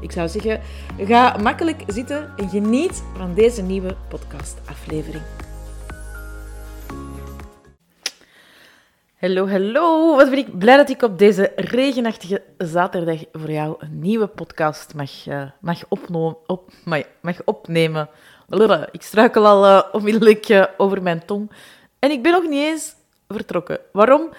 Ik zou zeggen, ga makkelijk zitten en geniet van deze nieuwe podcastaflevering. Hallo, hallo. Wat ben ik blij dat ik op deze regenachtige zaterdag voor jou een nieuwe podcast mag, uh, mag, op, mag opnemen. Ik struikel al uh, onmiddellijk uh, over mijn tong. En ik ben nog niet eens vertrokken. Waarom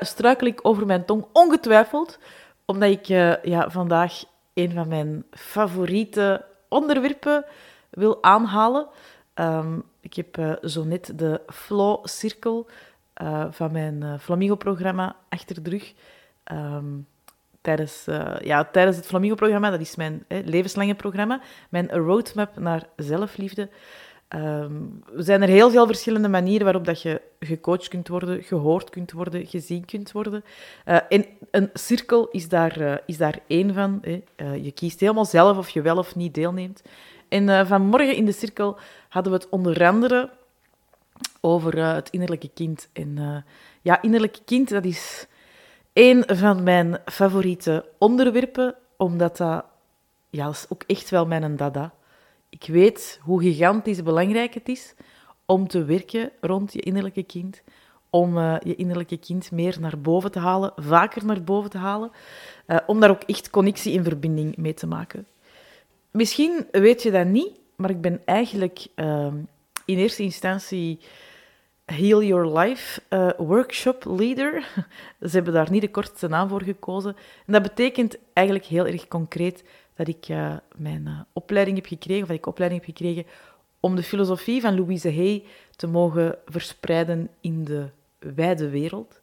struikel ik over mijn tong? Ongetwijfeld omdat ik ja, vandaag een van mijn favoriete onderwerpen wil aanhalen. Um, ik heb uh, zo net de Flow Cirkel uh, van mijn uh, Flamingo-programma achter de rug. Um, tijdens, ja, tijdens het Flamingo-programma, dat is mijn levenslange programma, mijn roadmap naar zelfliefde. Um, er zijn er heel veel verschillende manieren waarop dat je gecoacht kunt worden, gehoord kunt worden, gezien kunt worden. Uh, en een cirkel is daar, uh, is daar één van. Hè. Uh, je kiest helemaal zelf of je wel of niet deelneemt. En vanmorgen in de cirkel hadden we het onder andere over het innerlijke kind. En ja, innerlijke kind, dat is één van mijn favoriete onderwerpen, omdat dat, ja, is ook echt wel mijn dada ik weet hoe gigantisch belangrijk het is om te werken rond je innerlijke kind. Om uh, je innerlijke kind meer naar boven te halen, vaker naar boven te halen. Uh, om daar ook echt connectie en verbinding mee te maken. Misschien weet je dat niet, maar ik ben eigenlijk uh, in eerste instantie Heal Your Life uh, Workshop Leader. Ze hebben daar niet de kortste naam voor gekozen. En dat betekent eigenlijk heel erg concreet dat ik uh, mijn uh, opleiding heb gekregen, of dat ik opleiding heb gekregen om de filosofie van Louise Hay te mogen verspreiden in de wijde wereld.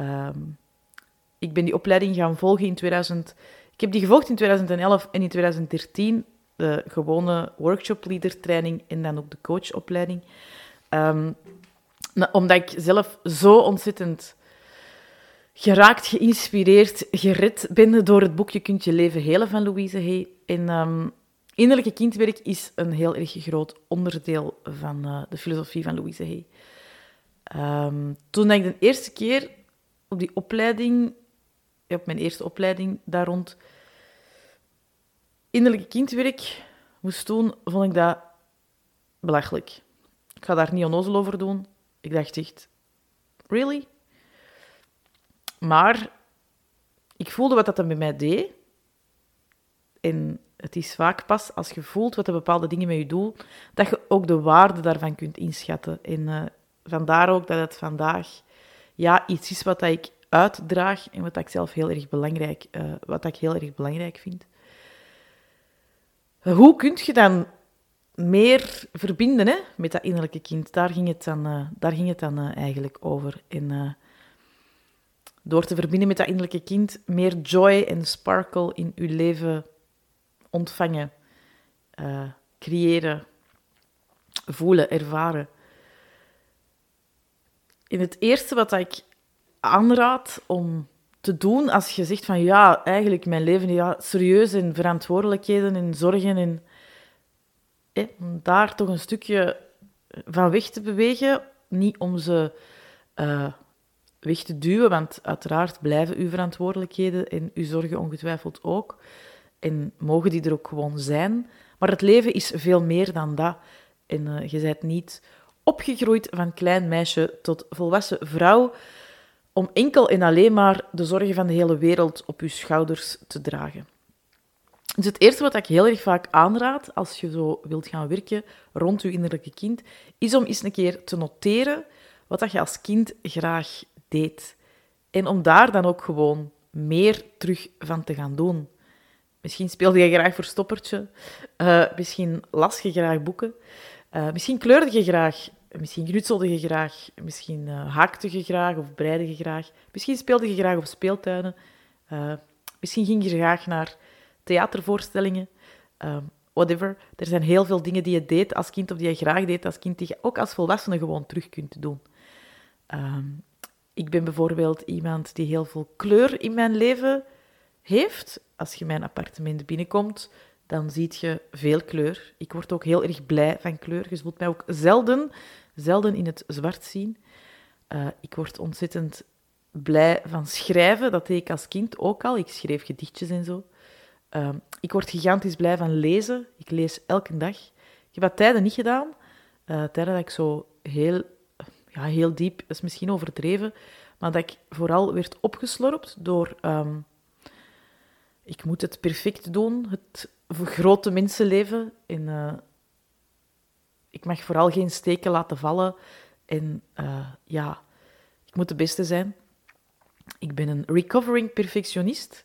Um, ik ben die opleiding gaan volgen in 2000. Ik heb die gevolgd in 2011 en in 2013 de gewone workshop leader training en dan ook de coachopleiding. Um, omdat ik zelf zo ontzettend geraakt, geïnspireerd, gered ben door het boek Je kunt je leven helen van Louise Hay. En um, innerlijke kindwerk is een heel erg groot onderdeel van uh, de filosofie van Louise Hay. Um, toen ik de eerste keer op die opleiding, op mijn eerste opleiding daar rond, innerlijke kindwerk moest doen, vond ik dat belachelijk. Ik ga daar niet onnozel over doen. Ik dacht echt, really? Maar ik voelde wat dat dan met mij deed. En het is vaak pas als je voelt wat de bepaalde dingen met je doen, dat je ook de waarde daarvan kunt inschatten. En uh, vandaar ook dat het vandaag ja, iets is wat ik uitdraag en wat ik zelf heel erg belangrijk, uh, wat ik heel erg belangrijk vind. Hoe kun je dan meer verbinden hè, met dat innerlijke kind? Daar ging het dan, uh, daar ging het dan eigenlijk over. En door te verbinden met dat innerlijke kind, meer joy en sparkle in uw leven ontvangen, uh, creëren, voelen, ervaren. In het eerste wat ik aanraad om te doen als je zegt van ja, eigenlijk mijn leven, ja, serieus en verantwoordelijkheden en zorgen en om daar toch een stukje van weg te bewegen, niet om ze uh, weg te duwen, want uiteraard blijven uw verantwoordelijkheden en uw zorgen ongetwijfeld ook. En mogen die er ook gewoon zijn. Maar het leven is veel meer dan dat. En uh, je bent niet opgegroeid van klein meisje tot volwassen vrouw om enkel en alleen maar de zorgen van de hele wereld op je schouders te dragen. Dus het eerste wat ik heel erg vaak aanraad als je zo wilt gaan werken rond je innerlijke kind, is om eens een keer te noteren wat dat je als kind graag deed. En om daar dan ook gewoon meer terug van te gaan doen. Misschien speelde je graag verstoppertje, uh, misschien las je graag boeken, uh, misschien kleurde je graag, misschien knutselde je graag, misschien uh, haakte je graag of breide je graag, misschien speelde je graag op speeltuinen, misschien ging je graag naar theatervoorstellingen. whatever. Er zijn heel veel dingen die je deed als kind of die je graag deed als kind, die je ook als volwassene gewoon terug kunt doen. Ehm, ik ben bijvoorbeeld iemand die heel veel kleur in mijn leven heeft. Als je mijn appartement binnenkomt, dan zie je veel kleur. Ik word ook heel erg blij van kleur. Je zult mij ook zelden, zelden in het zwart zien. Uh, ik word ontzettend blij van schrijven. Dat deed ik als kind ook al. Ik schreef gedichtjes en zo. Uh, ik word gigantisch blij van lezen. Ik lees elke dag. Ik heb dat tijden niet gedaan. Uh, tijden dat ik zo heel, ja, heel diep, is misschien overdreven, maar dat ik vooral werd opgeslorpt door... Um, ik moet het perfect doen, het grote mensenleven. En uh, ik mag vooral geen steken laten vallen. En uh, ja, ik moet de beste zijn. Ik ben een recovering perfectionist.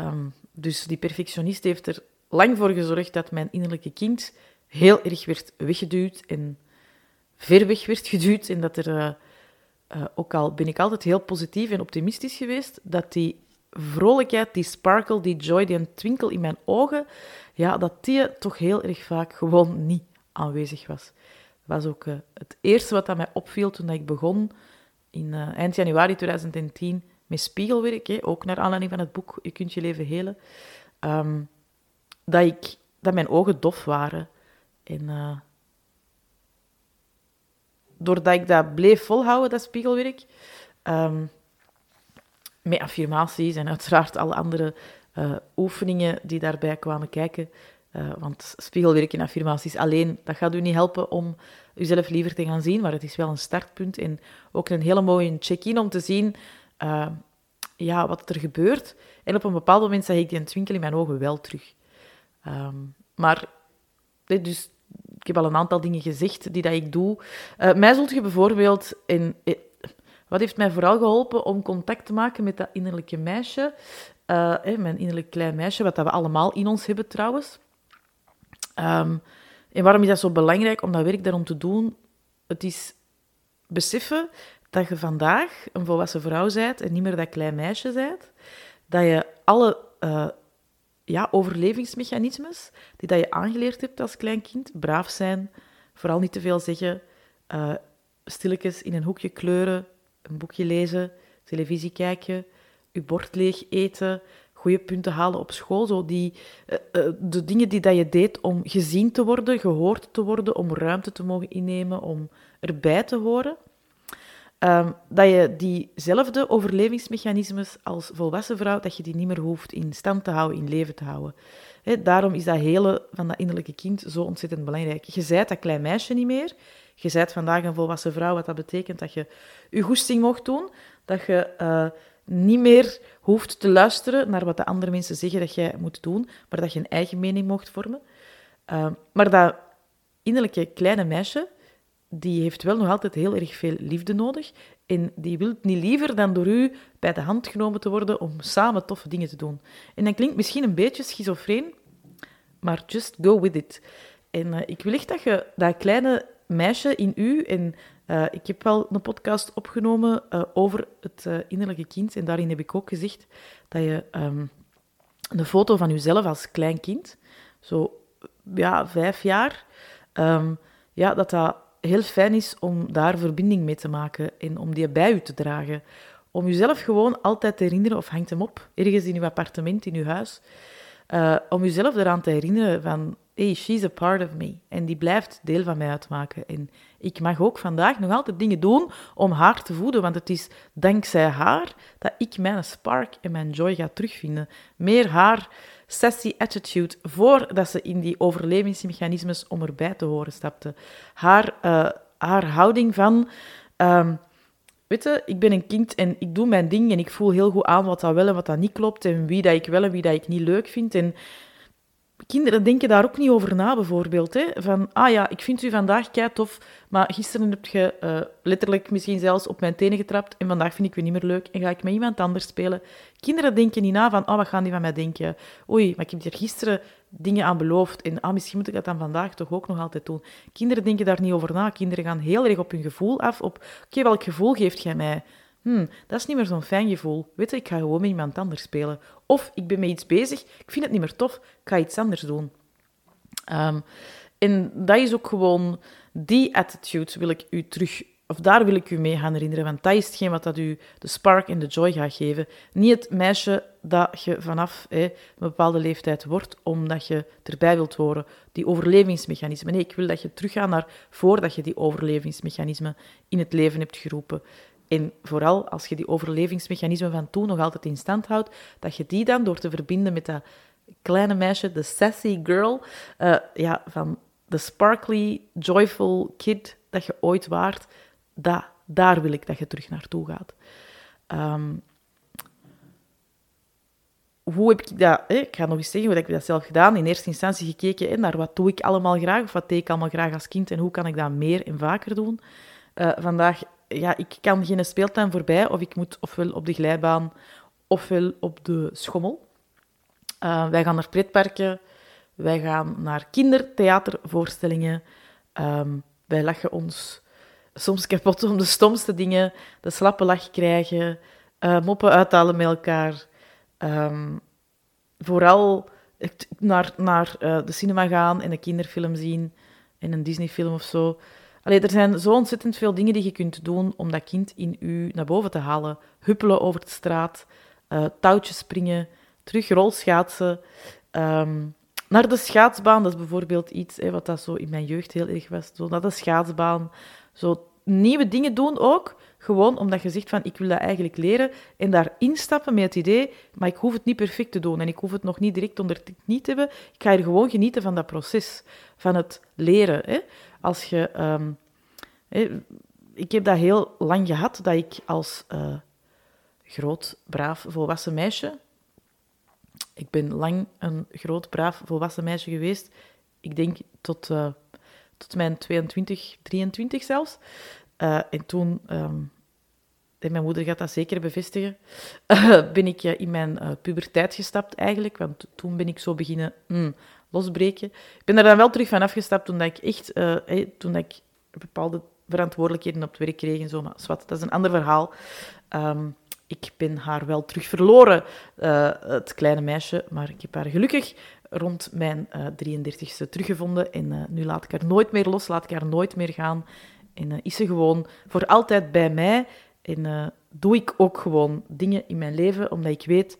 Um, dus die perfectionist heeft er lang voor gezorgd dat mijn innerlijke kind heel erg werd weggeduwd en ver weg werd geduwd. En dat er, uh, uh, ook al ben ik altijd heel positief en optimistisch geweest, dat die vrolijkheid, die sparkle, die joy, die twinkel in mijn ogen, ja, dat die toch heel erg vaak gewoon niet aanwezig was. Dat was ook uh, het eerste wat aan mij opviel toen ik begon in eind januari 2010 met spiegelwerk, ook naar aanleiding van het boek Je kunt je leven helen, um, dat, ik, dat mijn ogen dof waren. En doordat ik dat bleef volhouden, dat spiegelwerk, um, met affirmaties en uiteraard alle andere uh, oefeningen die daarbij kwamen kijken, uh, want spiegelwerk en affirmaties alleen, dat gaat u niet helpen om uzelf liever te gaan zien, maar het is wel een startpunt en ook een hele mooie check-in om te zien uh, ja, wat er gebeurt. En op een bepaald moment zag ik die twinkel in mijn ogen wel terug. Um, maar, dus ik heb al een aantal dingen gezegd die dat ik doe. Uh, mij zult je bijvoorbeeld... In, eh, wat heeft mij vooral geholpen om contact te maken met dat innerlijke meisje? Uh, mijn innerlijk klein meisje, wat dat we allemaal in ons hebben trouwens. Um, en waarom is dat zo belangrijk om dat werk daarom te doen? Het is beseffen dat je vandaag een volwassen vrouw bent en niet meer dat klein meisje bent, dat je alle uh, ja, overlevingsmechanismes die dat je aangeleerd hebt als klein kind, braaf zijn, vooral niet te veel zeggen, uh, stilletjes in een hoekje kleuren, een boekje lezen, televisie kijken, je bord leeg eten, goede punten halen op school. Zo die, uh, de dingen die dat je deed om gezien te worden, gehoord te worden, om ruimte te mogen innemen, om erbij te horen. Um, dat je diezelfde overlevingsmechanismes als volwassen vrouw, dat je die niet meer hoeft in stand te houden, in leven te houden. Daarom is dat hele van dat innerlijke kind zo ontzettend belangrijk. Je zijt dat klein meisje niet meer. Je zijt vandaag een volwassen vrouw, wat dat betekent dat je je goesting mocht doen. Dat je uh, niet meer hoeft te luisteren naar wat de andere mensen zeggen dat jij moet doen, maar dat je een eigen mening mocht vormen. Uh, maar dat innerlijke kleine meisje, die heeft wel nog altijd heel erg veel liefde nodig. En die wil niet liever dan door u bij de hand genomen te worden om samen toffe dingen te doen. En dat klinkt misschien een beetje schizofreen, maar just go with it. En uh, ik wil echt dat je dat kleine meisje in u, en uh, ik heb wel een podcast opgenomen uh, over het innerlijke kind, en daarin heb ik ook gezegd dat je um, een foto van jezelf als klein kind, zo ja, vijf jaar, um, ja, dat dat heel fijn is om daar verbinding mee te maken en om die bij u te dragen. Om jezelf gewoon altijd te herinneren, of hangt hem op, ergens in uw appartement, in uw huis, uh, om jezelf eraan te herinneren van, hey, she's a part of me. En die blijft deel van mij uitmaken. En ik mag ook vandaag nog altijd dingen doen om haar te voeden, want het is dankzij haar dat ik mijn spark en mijn joy ga terugvinden. Meer haar sassy attitude voordat ze in die overlevingsmechanismes om erbij te horen stapte. Haar, uh, haar houding van... Um, weet je, ik ben een kind en ik doe mijn ding en ik voel heel goed aan wat dat wel en wat dat niet klopt en wie dat ik wel en wie dat ik niet leuk vind. En kinderen denken daar ook niet over na, bijvoorbeeld. Hè? Van, ah ja, ik vind u vandaag kei tof, maar gisteren heb je uh, letterlijk misschien zelfs op mijn tenen getrapt en vandaag vind ik u niet meer leuk en ga ik met iemand anders spelen. Kinderen denken niet na van, oh, wat gaan die van mij denken? Oei, maar ik heb hier gisteren dingen aan beloofd en ah, misschien moet ik dat dan vandaag toch ook nog altijd doen. Kinderen denken daar niet over na. Kinderen gaan heel erg op hun gevoel af, op, oké, welk gevoel geeft jij mij? Hmm, dat is niet meer zo'n fijn gevoel. Weet ik ga gewoon met iemand anders spelen. Of ik ben met iets bezig, ik vind het niet meer tof, ik ga iets anders doen. Ehm, en dat is ook gewoon, die attitude wil ik u terug, of daar wil ik u mee gaan herinneren, want dat is hetgeen wat dat u de spark en de joy gaat geven. Niet het meisje dat je vanaf hè, een bepaalde leeftijd wordt, omdat je erbij wilt horen, die overlevingsmechanismen. Nee, ik wil dat je teruggaat naar voordat je die overlevingsmechanismen in het leven hebt geroepen. En vooral als je die overlevingsmechanismen van toen nog altijd in stand houdt, dat je die dan door te verbinden met dat kleine meisje, de sassy girl, uh, ja, van de sparkly, joyful kid dat je ooit waart, dat, daar wil ik dat je terug naartoe gaat. Um, hoe heb ik dat... Ik ga nog eens zeggen, hoe heb ik dat zelf gedaan? In eerste instantie gekeken naar wat doe ik allemaal graag, of wat deed ik allemaal graag als kind, en hoe kan ik dat meer en vaker doen. Uh, vandaag, ja, ik kan geen speeltuin voorbij, of ik moet ofwel op de glijbaan, ofwel op de schommel. Uh, wij gaan naar pretparken, wij gaan naar kindertheatervoorstellingen. Um, wij lachen ons soms kapot om de stomste dingen, de slappe lach krijgen, uh, moppen uithalen met elkaar. Um, vooral naar, naar uh, de cinema gaan en een kinderfilm zien en een Disneyfilm of zo. Allee, er zijn zo ontzettend veel dingen die je kunt doen om dat kind in u naar boven te halen. Huppelen over de straat, uh, touwtjes springen, terug rolschaatsen. Um, naar de schaatsbaan, dat is bijvoorbeeld iets hè, wat dat zo in mijn jeugd heel erg was. Zo naar de schaatsbaan, zo nieuwe dingen doen ook. Gewoon omdat je zegt van, ik wil dat eigenlijk leren. En daar instappen met het idee, maar ik hoef het niet perfect te doen. En ik hoef het nog niet direct onder niet te hebben. Ik ga er gewoon genieten van dat proces. Van het leren. Hè. Als je... Ehm, hè, ik heb dat heel lang gehad, dat ik als uh, groot, braaf, volwassen meisje... Ik ben lang een groot, braaf, volwassen meisje geweest. Ik denk tot, uh, tot mijn 22, 23 zelfs. Uh, en toen um, mijn moeder gaat dat zeker bevestigen, ben ik in mijn uh, puberteit gestapt eigenlijk, want toen ben ik zo beginnen mm, losbreken. Ik ben er dan wel terug van afgestapt toen ik echt, hey, toen ik bepaalde verantwoordelijkheden op het werk kreeg en zo, maar zwart, dat is een ander verhaal. Um, ik ben haar wel terug verloren, het kleine meisje, maar ik heb haar gelukkig rond mijn 33ste teruggevonden en nu laat ik haar nooit meer los, laat ik haar nooit meer gaan. En is ze gewoon voor altijd bij mij en uh, doe ik ook gewoon dingen in mijn leven omdat ik weet,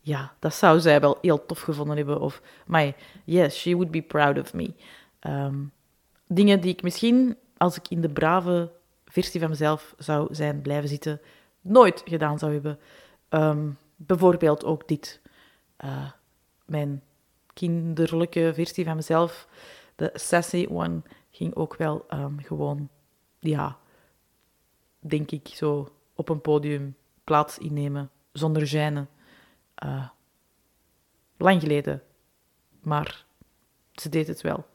ja, dat zou zij wel heel tof gevonden hebben. Of, my, yes, she would be proud of me. Um, dingen die ik misschien, als ik in de brave versie van mezelf zou zijn blijven zitten, nooit gedaan zou hebben. Um, bijvoorbeeld ook dit. Uh, mijn kinderlijke versie van mezelf, de sassy one, ging ook wel um, gewoon, ja, denk ik, zo op een podium plaats innemen zonder gêne. Uh, lang geleden, maar ze deed het wel.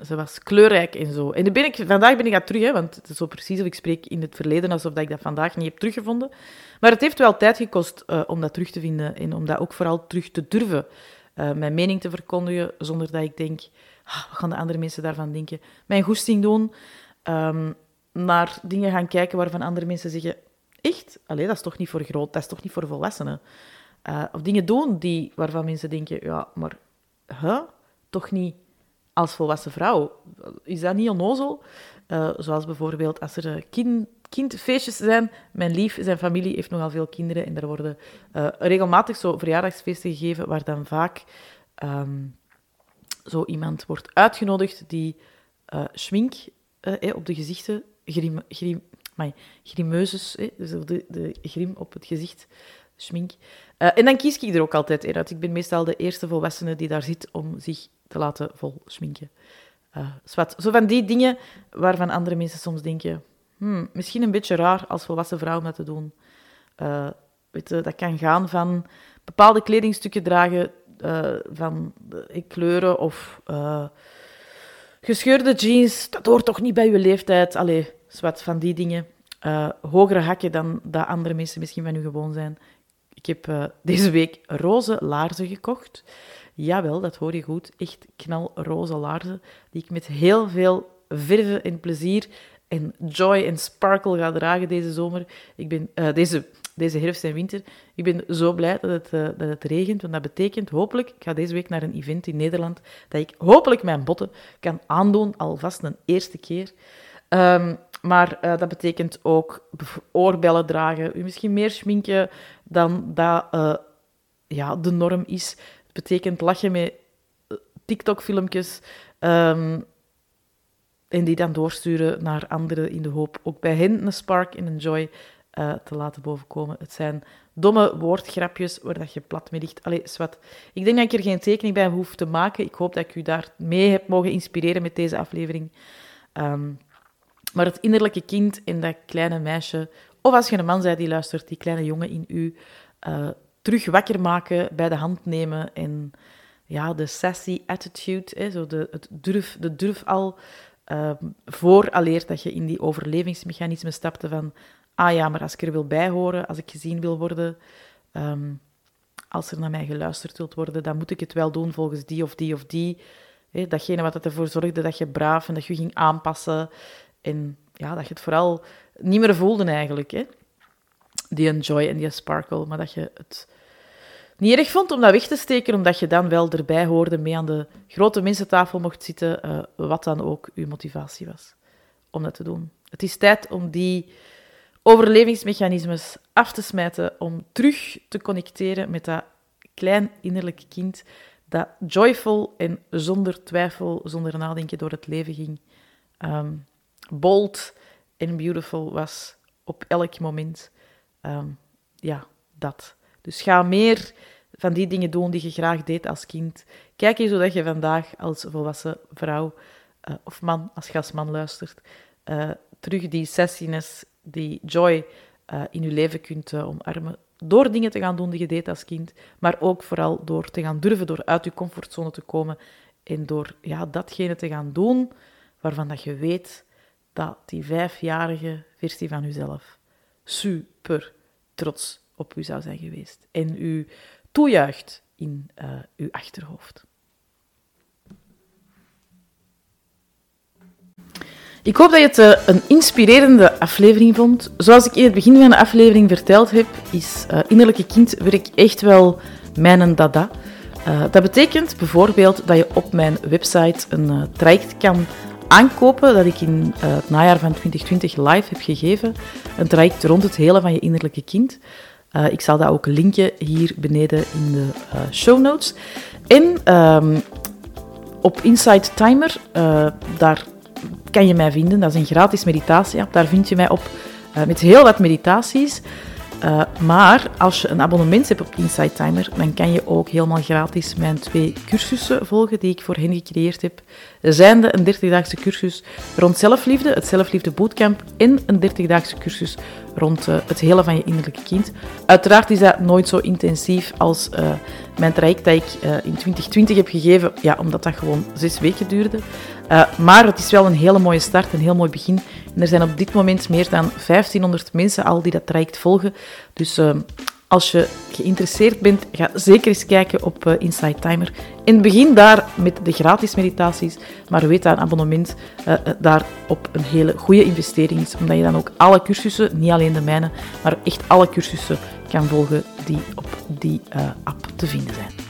Ze was kleurrijk en zo. En ben ik, vandaag ben ik dat terug, hè, want het is zo precies of ik spreek in het verleden alsof ik dat vandaag niet heb teruggevonden. Maar het heeft wel tijd gekost uh, om dat terug te vinden en om dat ook vooral terug te durven. Uh, mijn mening te verkondigen zonder dat ik denk, ah, wat gaan de andere mensen daarvan denken? Mijn goesting doen. Um, naar dingen gaan kijken waarvan andere mensen zeggen: Echt? Allee, dat is toch niet voor groot, dat is toch niet voor volwassenen? Uh, of dingen doen die, waarvan mensen denken: Ja, maar toch niet als volwassen vrouw? Is dat niet onnozel? Uh, zoals bijvoorbeeld als er kind, kindfeestjes zijn. Mijn lief, zijn familie heeft nogal veel kinderen en er worden regelmatig zo verjaardagsfeesten gegeven waar dan vaak um, zo iemand wordt uitgenodigd die schmink op de gezichten grim, grim, grimeuses, dus de, de grim op het gezicht, schmink. Uh, en dan kies ik er ook altijd in uit. Ik ben meestal de eerste volwassene die daar zit om zich te laten vol schminken. Uh, Zo van die dingen waarvan andere mensen soms denken, hmm, misschien een beetje raar als volwassen vrouw om dat te doen. Uh, weet je, dat kan gaan van bepaalde kledingstukken dragen, van kleuren of gescheurde jeans. Dat hoort toch niet bij je leeftijd? Allee, zwart van die dingen. Uh, hogere hakken dan dat andere mensen misschien van u gewoon zijn. Ik heb uh, deze week roze laarzen gekocht. Jawel, dat hoor je goed. Echt knalroze laarzen, die ik met heel veel verven en plezier en joy en sparkle ga dragen deze zomer. Ik ben, uh, deze, deze herfst en winter. Ik ben zo blij dat het, dat het regent, want dat betekent hopelijk, ik ga deze week naar een event in Nederland, dat ik hopelijk mijn botten kan aandoen, alvast een eerste keer. Um, maar uh, dat betekent ook oorbellen dragen, misschien meer schminken dan dat uh, ja, de norm is. Het betekent lachen met TikTok-filmpjes um, en die dan doorsturen naar anderen in de hoop ook bij hen een spark en een joy te laten bovenkomen. Het zijn domme woordgrapjes waar dat je plat mee ligt. Allee, zwart. Ik denk dat ik er geen tekening bij hoef te maken. Ik hoop dat ik u daar mee heb mogen inspireren met deze aflevering. Um, maar het innerlijke kind en dat kleine meisje, of als je een man bent die luistert, die kleine jongen in u, uh, terug wakker maken, bij de hand nemen en ja, de sassy attitude, hè, zo de, het durf, de durf al, uh, vooraleer dat je in die overlevingsmechanismen stapte van ah ja, maar als ik er wil bijhoren, als ik gezien wil worden, um, als er naar mij geluisterd wilt worden, dan moet ik het wel doen volgens die of die of die. Hè, datgene wat ervoor zorgde dat je braaf en dat je ging aanpassen en ja, dat je het vooral niet meer voelde eigenlijk. Hè? Die joy en die sparkle, maar dat je het niet erg vond om dat weg te steken, omdat je dan wel erbij hoorde, mee aan de grote mensentafel mocht zitten, uh, wat dan ook uw motivatie was om dat te doen. Het is tijd om die overlevingsmechanismes af te smijten, om terug te connecteren met dat klein innerlijk kind dat joyful en zonder twijfel, zonder nadenken door het leven ging. Um, bold en beautiful was op elk moment. Um, ja, dat. Dus ga meer van die dingen doen die je graag deed als kind. Kijk eens hoe dat je vandaag als volwassen vrouw uh, of man, als gastman luistert, uh, terug die sessiness, die joy uh, in je leven kunt omarmen. Door dingen te gaan doen die je deed als kind, maar ook vooral door te gaan durven, door uit je comfortzone te komen en door ja, datgene te gaan doen waarvan dat je weet dat die vijfjarige versie van uzelf super trots op u zou zijn geweest en u toejuicht in uh, uw achterhoofd. Ik hoop dat je het uh, een inspirerende aflevering vond. Zoals ik in het begin van de aflevering verteld heb, is uh, innerlijke kindwerk echt wel mijn dada. dat betekent bijvoorbeeld dat je op mijn website een traject kan aankopen dat ik in uh, het najaar van 2020 live heb gegeven. Een traject rond het hele van je innerlijke kind. Uh, ik zal dat ook linken hier beneden in de uh, show notes. En um, op Insight Timer, daar kan je mij vinden. Dat is een gratis meditatie-app. Daar vind je mij op met heel wat meditaties. Uh, maar als je een abonnement hebt op Insight Timer, dan kan je ook helemaal gratis mijn twee cursussen volgen die ik voor hen gecreëerd heb. Zijnde een 30-daagse cursus rond zelfliefde, het Zelfliefde Bootcamp, en een 30-daagse cursus rond uh, het hele van je innerlijke kind. Uiteraard is dat nooit zo intensief als uh, mijn traject dat ik in 2020 heb gegeven, ja, omdat dat gewoon zes weken duurde. Maar het is wel een hele mooie start, een heel mooi begin. En er zijn op dit moment meer dan 1500 mensen al die dat traject volgen. Dus uh, als je geïnteresseerd bent, ga zeker eens kijken op uh, Insight Timer. En begin daar met de gratis meditaties, maar weet dat een abonnement uh, daar op een hele goede investering is, omdat je dan ook alle cursussen, niet alleen de mijne, maar echt alle cursussen kan volgen die op die app te vinden zijn.